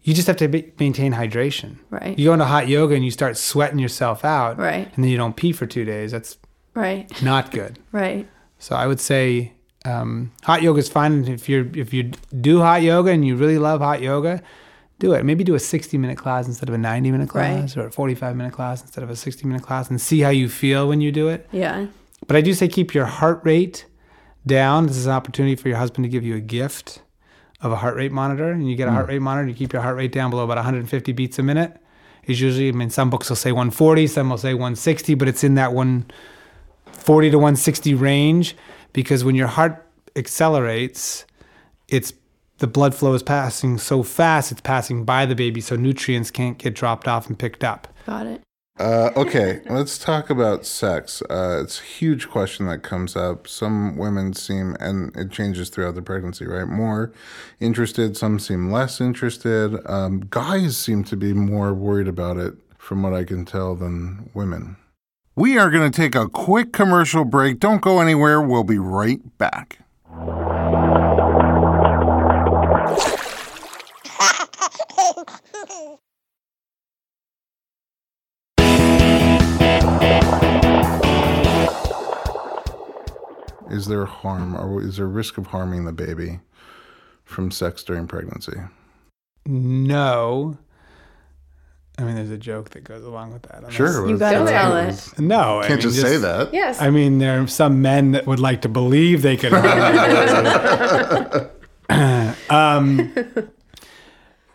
you just have to be, maintain hydration. Right. You go into hot yoga and you start sweating yourself out, Right. and then you don't pee for two days. That's Right. not good. Right. So I would say um, hot yoga is fine. If you're if you do hot yoga and you really love hot yoga, do it. Maybe do a 60 minute class instead of a 90 minute class, or a 45 minute class instead of a 60 minute class, and see how you feel when you do it. Yeah. But I do say keep your heart rate down. This is an opportunity for your husband to give you a gift of a heart rate monitor. And you get a heart rate monitor, and you keep your heart rate down below about 150 beats a minute. Is usually, I mean, some books will say 140, some will say 160, but it's in that 140 to 160 range because when your heart accelerates, it's the blood flow is passing so fast, it's passing by the baby, so nutrients can't get dropped off and picked up. Got it. Uh, okay, let's talk about sex. Uh, it's a huge question that comes up. Some women seem, and it changes throughout the pregnancy, right? More interested, some seem less interested. Um, guys seem to be more worried about it, from what I can tell, than women. We are going to take a quick commercial break. Don't go anywhere. We'll be right back. Is there harm or is there risk of harming the baby from sex during pregnancy? No. I mean, there's a joke that goes along with that. unless- Sure. You gotta tell it. No, I Can't mean, just, say that. Yes. I mean, there are some men that would like to believe they could. um,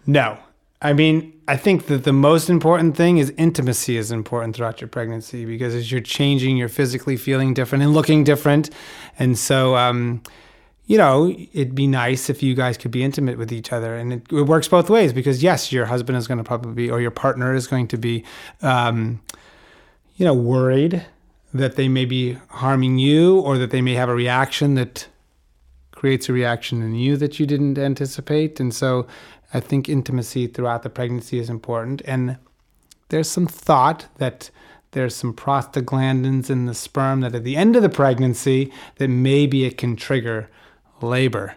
no, I mean, I think that the most important thing is intimacy is important throughout your pregnancy because as you're changing, you're physically feeling different and looking different, and so. Um, you know, it'd be nice if you guys could be intimate with each other. And it, it works both ways because, yes, your husband is going to probably be, or your partner is going to be, um, you know, worried that they may be harming you or that they may have a reaction that creates a reaction in you that you didn't anticipate. And so I think intimacy throughout the pregnancy is important. And there's some thought that there's some prostaglandins in the sperm that at the end of the pregnancy that maybe it can trigger labor.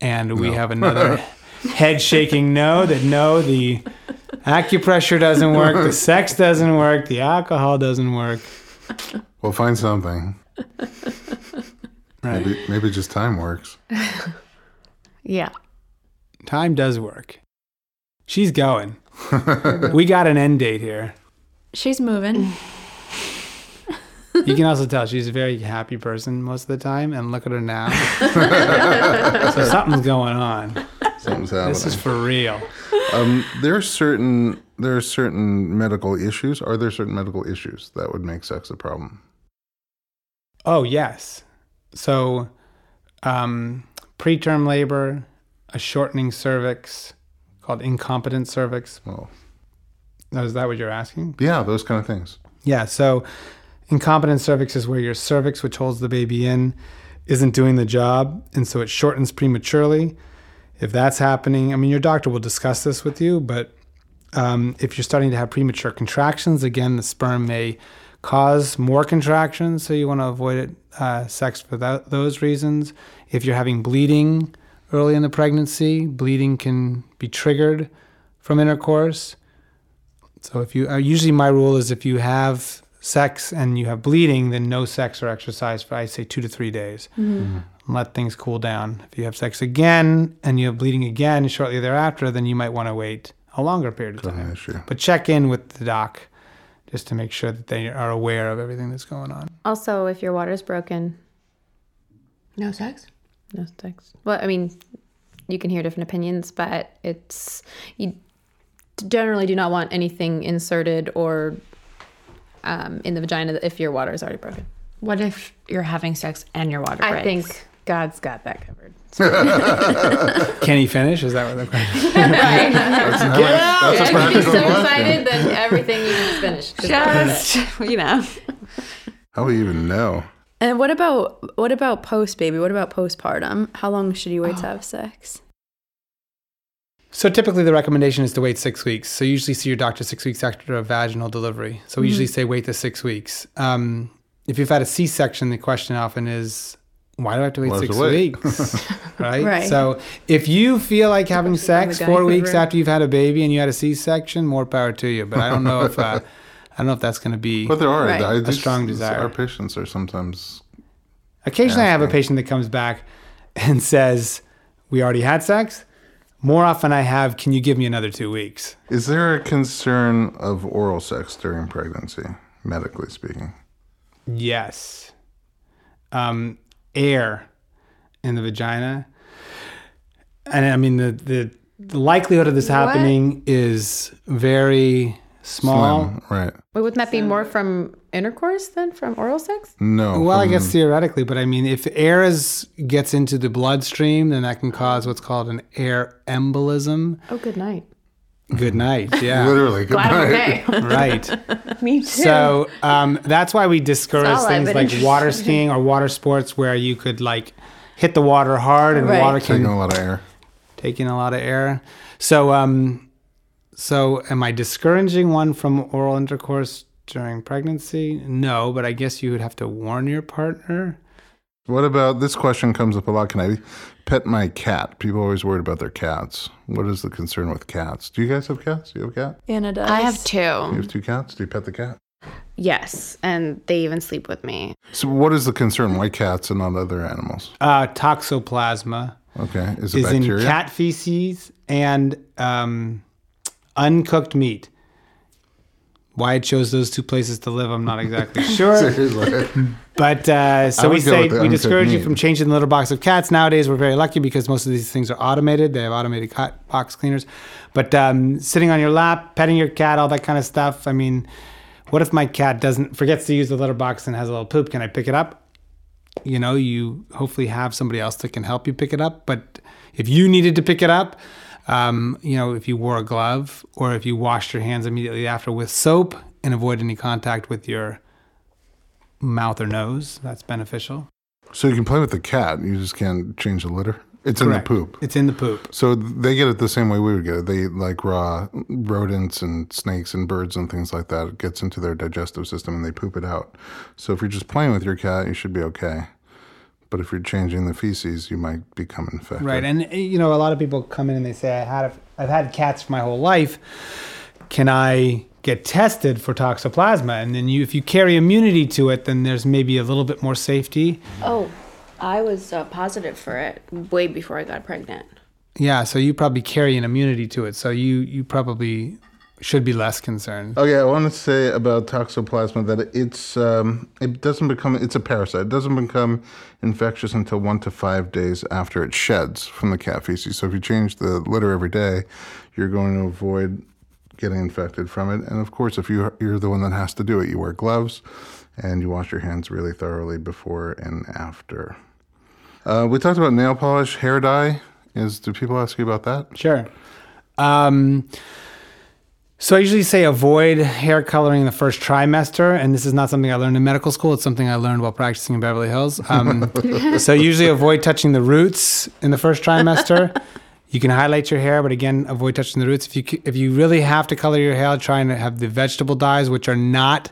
And we have another head shaking no that no, the acupressure doesn't work, the sex doesn't work, the alcohol doesn't work. we'll find something. Right. Maybe, maybe just time works. Yeah. Time does work. She's going. we got an end date here. She's moving. You can also tell she's a very happy person most of the time, and look at her now. so something's going on. Something's happening. This is for real. Um, there are certain there are certain medical issues. Are there certain medical issues that would make sex a problem? Oh yes. So, um, preterm labor, a shortening cervix called incompetent cervix. Oh. Is that what you're asking? yeah, those kind of things. Yeah. So, incompetent cervix is where your cervix, which holds the baby in, isn't doing the job, and so it shortens prematurely. If that's happening, I mean, your doctor will discuss this with you, but um, if you're starting to have premature contractions, again, the sperm may cause more contractions, so you want to avoid uh, sex for that, those reasons. If you're having bleeding early in the pregnancy, bleeding can be triggered from intercourse. So if you uh, usually my rule is if you have sex and you have bleeding, then no sex or exercise for I say two to three days. Mm-hmm. Mm-hmm. Let things cool down. If you have sex again and you have bleeding again shortly thereafter, then you might want to wait a longer period of time. issue. But check in with the doc just to make sure that they are aware of everything that's going on. Also, if your water's broken, No sex? no sex. Well, I mean, you can hear different opinions, but it's you generally do not want anything inserted or um, in the vagina if your water is already broken. What if you're having sex and your water breaks? I think God's got that covered. Can he finish? Is that what the question? That's a I'd be so question. excited that everything you just finished. just you know. How do you even know? And what about what about post baby? What about postpartum? How long should you wait to have sex? So typically the recommendation is to wait six weeks. So you usually see your doctor six weeks after a vaginal delivery. So we usually say wait the six weeks. Um, if you've had a C-section, the question often is, why do I have to wait Why does six wait? weeks? right? Right. So if you feel like having sex four weeks after you've had a baby and you had a C-section, more power to you. But I don't know if uh, I don't know if that's going to be. But there are Right. I A just- strong desire. Our patients are sometimes Occasionally, I have a patient that comes back and says, "We already had sex." More often, I have, "Can you give me another two weeks?" Is there a concern of oral sex during pregnancy, medically speaking? Yes. Um, air in the vagina. And I mean, the, the, the likelihood of this happening is very small. Slim, right? Wait, wouldn't that be more from intercourse than from oral sex? No. Well, I guess theoretically, but I mean, if air is, gets into the bloodstream, then that can cause what's called an air embolism. Oh, good night. Good night. Yeah. literally. Good Glad night. okay. right. Me too. So um, that's why we discourage all things like water skiing or water sports where you could like hit the water hard and Right. water Taking can a lot of air. Taking a lot of air. So um, so am I discouraging one from oral intercourse during pregnancy? No, but I guess you would have to warn your partner. What about this question comes up a lot? Can I pet my cat? People are always worried about their cats. What is the concern with cats? Do you guys have cats? Do you have a cat? Anna does. I have two. You have two cats? Do you pet the cat? Yes, and they even sleep with me. So what is the concern? Why cats and not other animals? Uh, toxoplasma Okay. Is it is in bacteria? cat feces and um, uncooked meat. Why it chose those two places to live, I'm not exactly sure. But uh, so we say we discourage you from changing the litter box of cats. Nowadays, we're very lucky because most of these things are automated. They have automated cat box cleaners. But um, sitting on your lap, petting your cat, all that kind of stuff. I mean, what if my cat doesn't forgets to use the litter box and has a little poop? Can I pick it up? You know, you hopefully have somebody else that can help you pick it up. But if you needed to pick it up, um, you know, if you wore a glove or if you washed your hands immediately after with soap and avoid any contact with your mouth or nose. That's beneficial. So you can play with the cat. You just can't change the litter. It's Correct. in the poop. It's in the poop. So they get it the same way we would get it. They like raw rodents and snakes and birds and things like that. It gets into their digestive system and they poop it out. So if you're just playing with your cat, you should be okay. But if you're changing the feces, you might become infected. Right, and uh, you know, a lot of people come in and they say, "I had, a, I've had cats for my whole life. Can I get tested for toxoplasma?" And then you, if you carry immunity to it, then there's maybe a little bit more safety. Oh, I was uh, positive for it way before I got pregnant. Yeah, so you probably carry an immunity to it, so you you probably should be less concerned. Okay, I want to say about toxoplasma that it's um, it doesn't become it's a parasite. It doesn't become infectious until one to five days after it sheds from the cat feces. So if you change the litter every day, you're going to avoid getting infected from it. And of course, if you you're the one that has to do it, you wear gloves and you wash your hands really thoroughly before and after. Uh, we talked about nail polish, hair dye. Is do people ask you about that? Sure. Um, so I usually say avoid hair coloring in the first trimester, and this is not something I learned in medical school. It's something I learned while practicing in Beverly Hills. Um, so usually avoid touching the roots in the first trimester. You can highlight your hair, but again, avoid touching the roots. If you if you really have to color your hair, try and have the vegetable dyes, which are not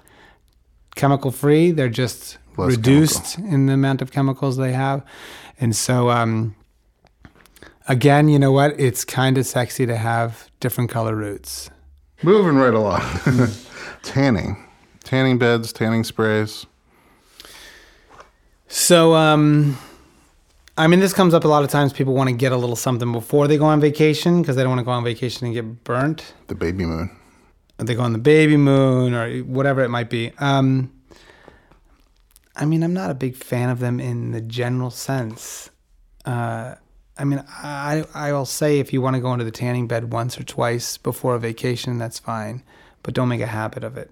chemical free. They're just Less reduced in the amount of chemicals they have, and so. Um, Again, you know what? It's kind of sexy to have different color roots. Moving right along. tanning, tanning beds, tanning sprays. So, um, I mean, this comes up a lot of times. People want to get a little something before they go on vacation because they don't want to go on vacation and get burnt. The baby moon. Or they go on the baby moon or whatever it might be. Um, I mean, I'm not a big fan of them in the general sense. Uh, I mean, I I will say if you want to go into the tanning bed once or twice before a vacation, that's fine, but don't make a habit of it.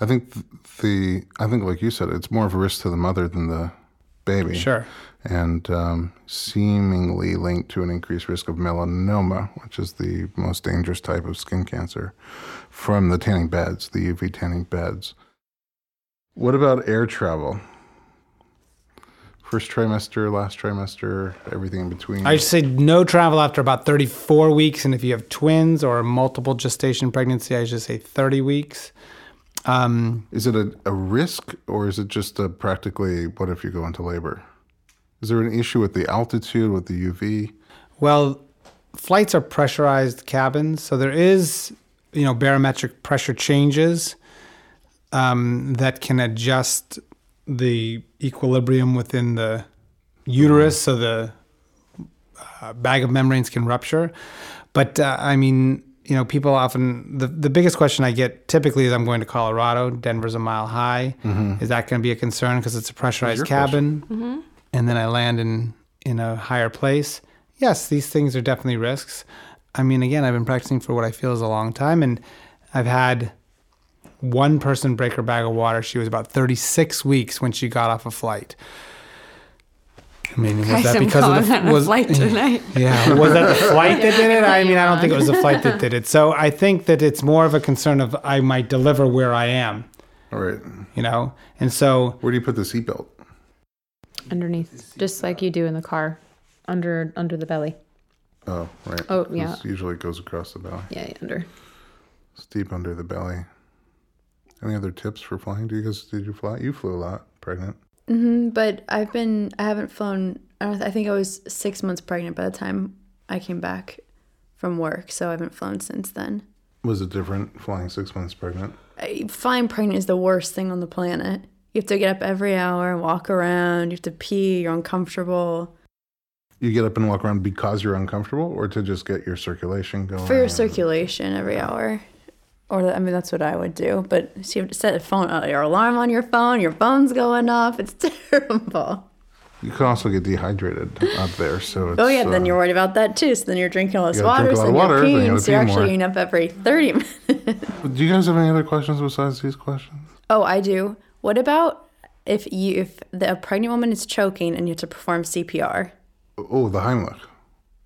I think the I think like you said, it's more of a risk to the mother than the baby. Sure. And um, seemingly linked to an increased risk of melanoma, which is the most dangerous type of skin cancer, from the tanning beds, the UV tanning beds. What about air travel? First trimester, last trimester, everything in between. I say no travel after about 34 weeks, and if you have twins or a multiple gestation pregnancy, I should say 30 weeks. Um, Is it a, a risk or is it just a practically what if you go into labor? Is there an issue with the altitude, with the UV? well, flights are pressurized cabins, so there is, you know, barometric pressure changes um, that can adjust the equilibrium within the uterus, so the uh, bag of membranes can rupture. But uh, I mean, you know, people often the the biggest question I get typically is, "I'm going to Colorado. Denver's a mile high. Is that going to be a concern because it's a pressurized your cabin?" And then I land in in a higher place. Yes, these things are definitely risks. I mean, again, I've been practicing for what I feel is a long time, and I've had one person break her bag of water. She was about 36 weeks when she got off a flight. I mean, was Guys, that because of the was, flight tonight. yeah, was that the flight that did it? I mean, I don't think it was the flight that did it. So I think that it's more of a concern of I might deliver where I am, All right. you know. And so Where do you put the seatbelt? underneath, just like you do in the car, under under the belly. Oh, right. Oh yeah. Usually it goes across the belly. Yeah, yeah, under. It's deep under the belly. Any other tips for flying? Do you guys did you fly? You flew a lot, pregnant. Mm-hmm, but I've been, I haven't flown, I, don't, I think I was six months pregnant by the time I came back from work. So I haven't flown since then. Was it different flying six months pregnant? I- Flying pregnant is the worst thing on the planet. You have to get up every hour and walk around. You have to pee. You're uncomfortable. You get up and walk around because you're uncomfortable, or to just get your circulation going. For your circulation every hour. Or, I mean, that's what I would do. But so you have to set a phone, uh, your alarm on your phone. Your phone's going off. It's terrible. You can also get dehydrated up there, so it's, Oh, yeah. then uh, you're worried about that too. So then you're drinking all this You water. drink a So lot then of you're water, then peeing, so you're pee more. actually eating up every 30 minutes. Do you guys have any other questions besides these questions? Oh, I do. What about if you if the a pregnant woman is choking and you have to perform CPR? Oh, the Heimlich.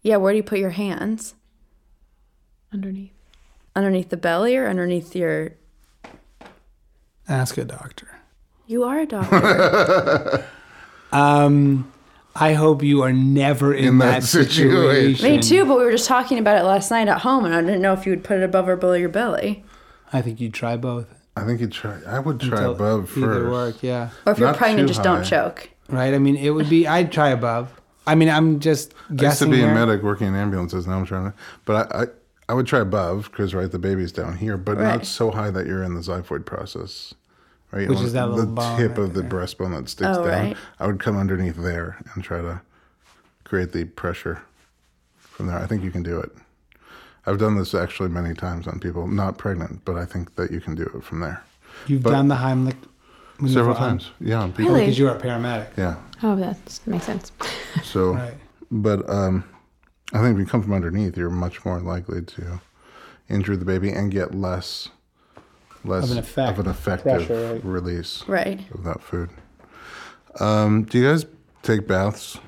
Yeah, where do you put your hands? Underneath. Underneath the belly or underneath your? ask a doctor. You are a doctor. Um, I hope you are never in, In that, that situation. situation. Me too, but we were just talking about it last night at home, and I didn't know if you would put it above or below your belly, I think you'd try both. I think you'd try. I would try until above either first. work, yeah. or if you're pregnant, too just don't choke. Right. I mean, it would be. I'd try above. I mean, I'm just I used to guessing. be a medic working in ambulances. Now I'm trying to, but I, I, I would try above because right, the baby's down here, but not so high that you're in the xiphoid process. Right, Which is that want little the bone tip right of the there. breastbone that sticks Oh, down. right. I would come underneath there and try to create the pressure from there. I think you can do it. I've done this actually many times on people not pregnant, but I think that you can do it from there You've but- done the Heimlich maneuver several on- times. Yeah, on people. Really? because you're a paramedic. Yeah. Oh, that makes sense. So, Right. but um, I think if you come from underneath, you're much more likely to injure the baby and get less, less Of an effect, of an effective pressure, right. release Right. of that food. Um, do you guys take baths,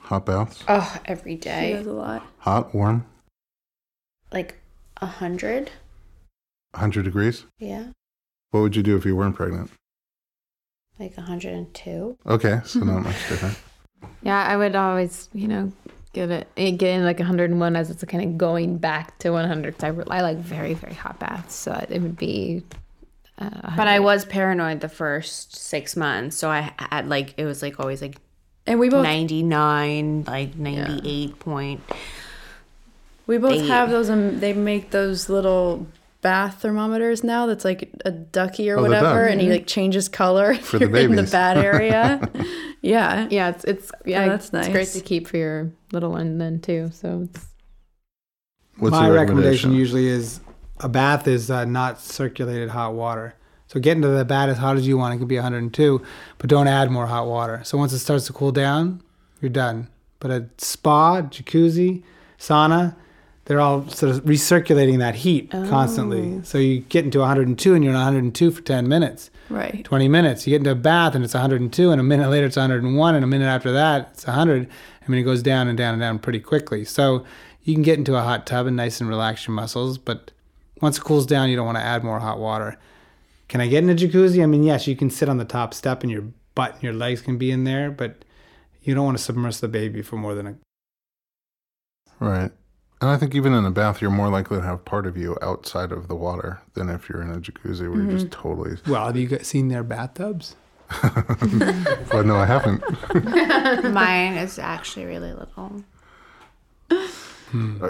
hot baths, Oh, every day. She does a lot. hot, warm, Like a hundred. 100 degrees? Yeah. What would you do if you weren't pregnant? Like a hundred and two. Okay, so not much different. Yeah, I would always, you know, give it eh, get in like 101 as it's kind of going back to 100. I, re- I like very very hot baths, so it would be. Uh, But I was paranoid the first six months, so I had like it was like always like And we both ninety nine, like ninety eight point. we both they- have those. Um, they make those little bath thermometers now. That's like a ducky or Oh, whatever, and he like changes color For if the you're in the babies. bad area. yeah. yeah, it's it's yeah, that's It's great to keep for your little one then too. So it's What's My recommendation recommendation? usually is a bath is uh, not circulated hot water. So get into the bath as hot as you want. It can be 102, but don't add more hot water. So once it starts to cool down, you're done. But a spa, jacuzzi, sauna, they're all sort of recirculating that heat constantly. Oh. So you get into 102 and you're in 102 for 10 minutes, Right. 20 minutes. You get into a bath and it's 102, and a minute later it's 101, and a minute after that it's 100. I mean, it goes down and down and down pretty quickly. So you can get into a hot tub and nice and relax your muscles, but once it cools down, you don't want to add more hot water. Can I get in a jacuzzi? I mean, yes, you can sit on the top step and your butt and your legs can be in there, but you don't want to submerge the baby for more than a. Right. And I think even in a bath, you're more likely to have part of you outside of the water than if you're in a jacuzzi where you're just totally. Well, have you seen their bathtubs? Well, no, I haven't. Mine is actually really little.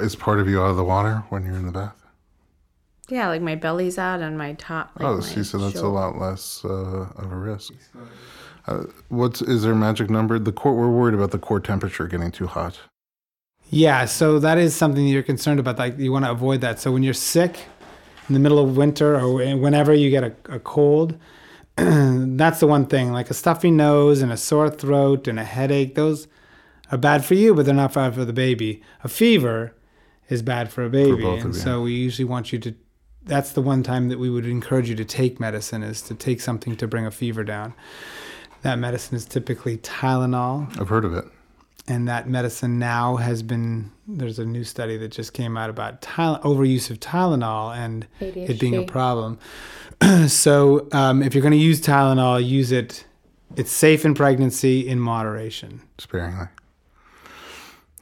Is part of you out of the water when you're in the bath? Yeah, like my belly's out and my top. Like oh, my see, so that's a lot less uh, of a risk. Uh, what's is there a magic number? The core. We're worried about the core temperature getting too hot. Yeah, so that is something that you're concerned about. Like you want to avoid that. So when you're sick in the middle of winter or whenever you get a, a cold, that's the one thing. Like a stuffy nose and a sore throat and a headache, those are bad for you, but they're not bad for the baby. A fever is bad for a baby, of and so we usually want you to. That's the one time that we would encourage you to take medicine is to take something to bring a fever down. That medicine is typically Tylenol I've heard of it. And that medicine now has been there's a new study that just came out about Tyl- overuse of Tylenol and it being a problem. so um, if you're going to use Tylenol, use it. It's safe in pregnancy in moderation. sparingly.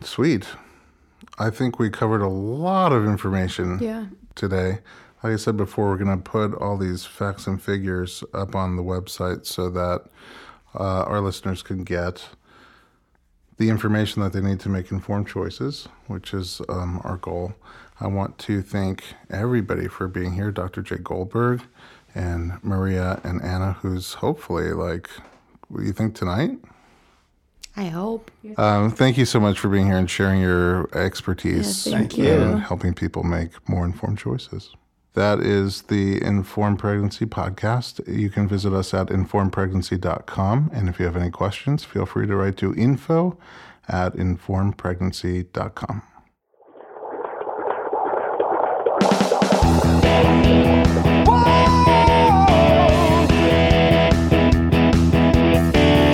Sweet. I think we covered a lot of information Yeah. today. Like I said before, we're going to put all these facts and figures up on the website so that uh, our listeners can get the information that they need to make informed choices, which is um, our goal. I want to thank everybody for being here, Dr. Jay Goldberg and Maria and Anna, who's hopefully like, what do you think tonight? I hope. Um, thank you so much for being here and sharing your expertise thank and you. helping people make more informed choices. That is the Informed Pregnancy Podcast. You can visit us at informedpregnancy.com. And if you have any questions, feel free to write to info at informedpregnancy.com.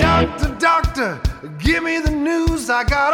Doctor, doctor, give me the news. I got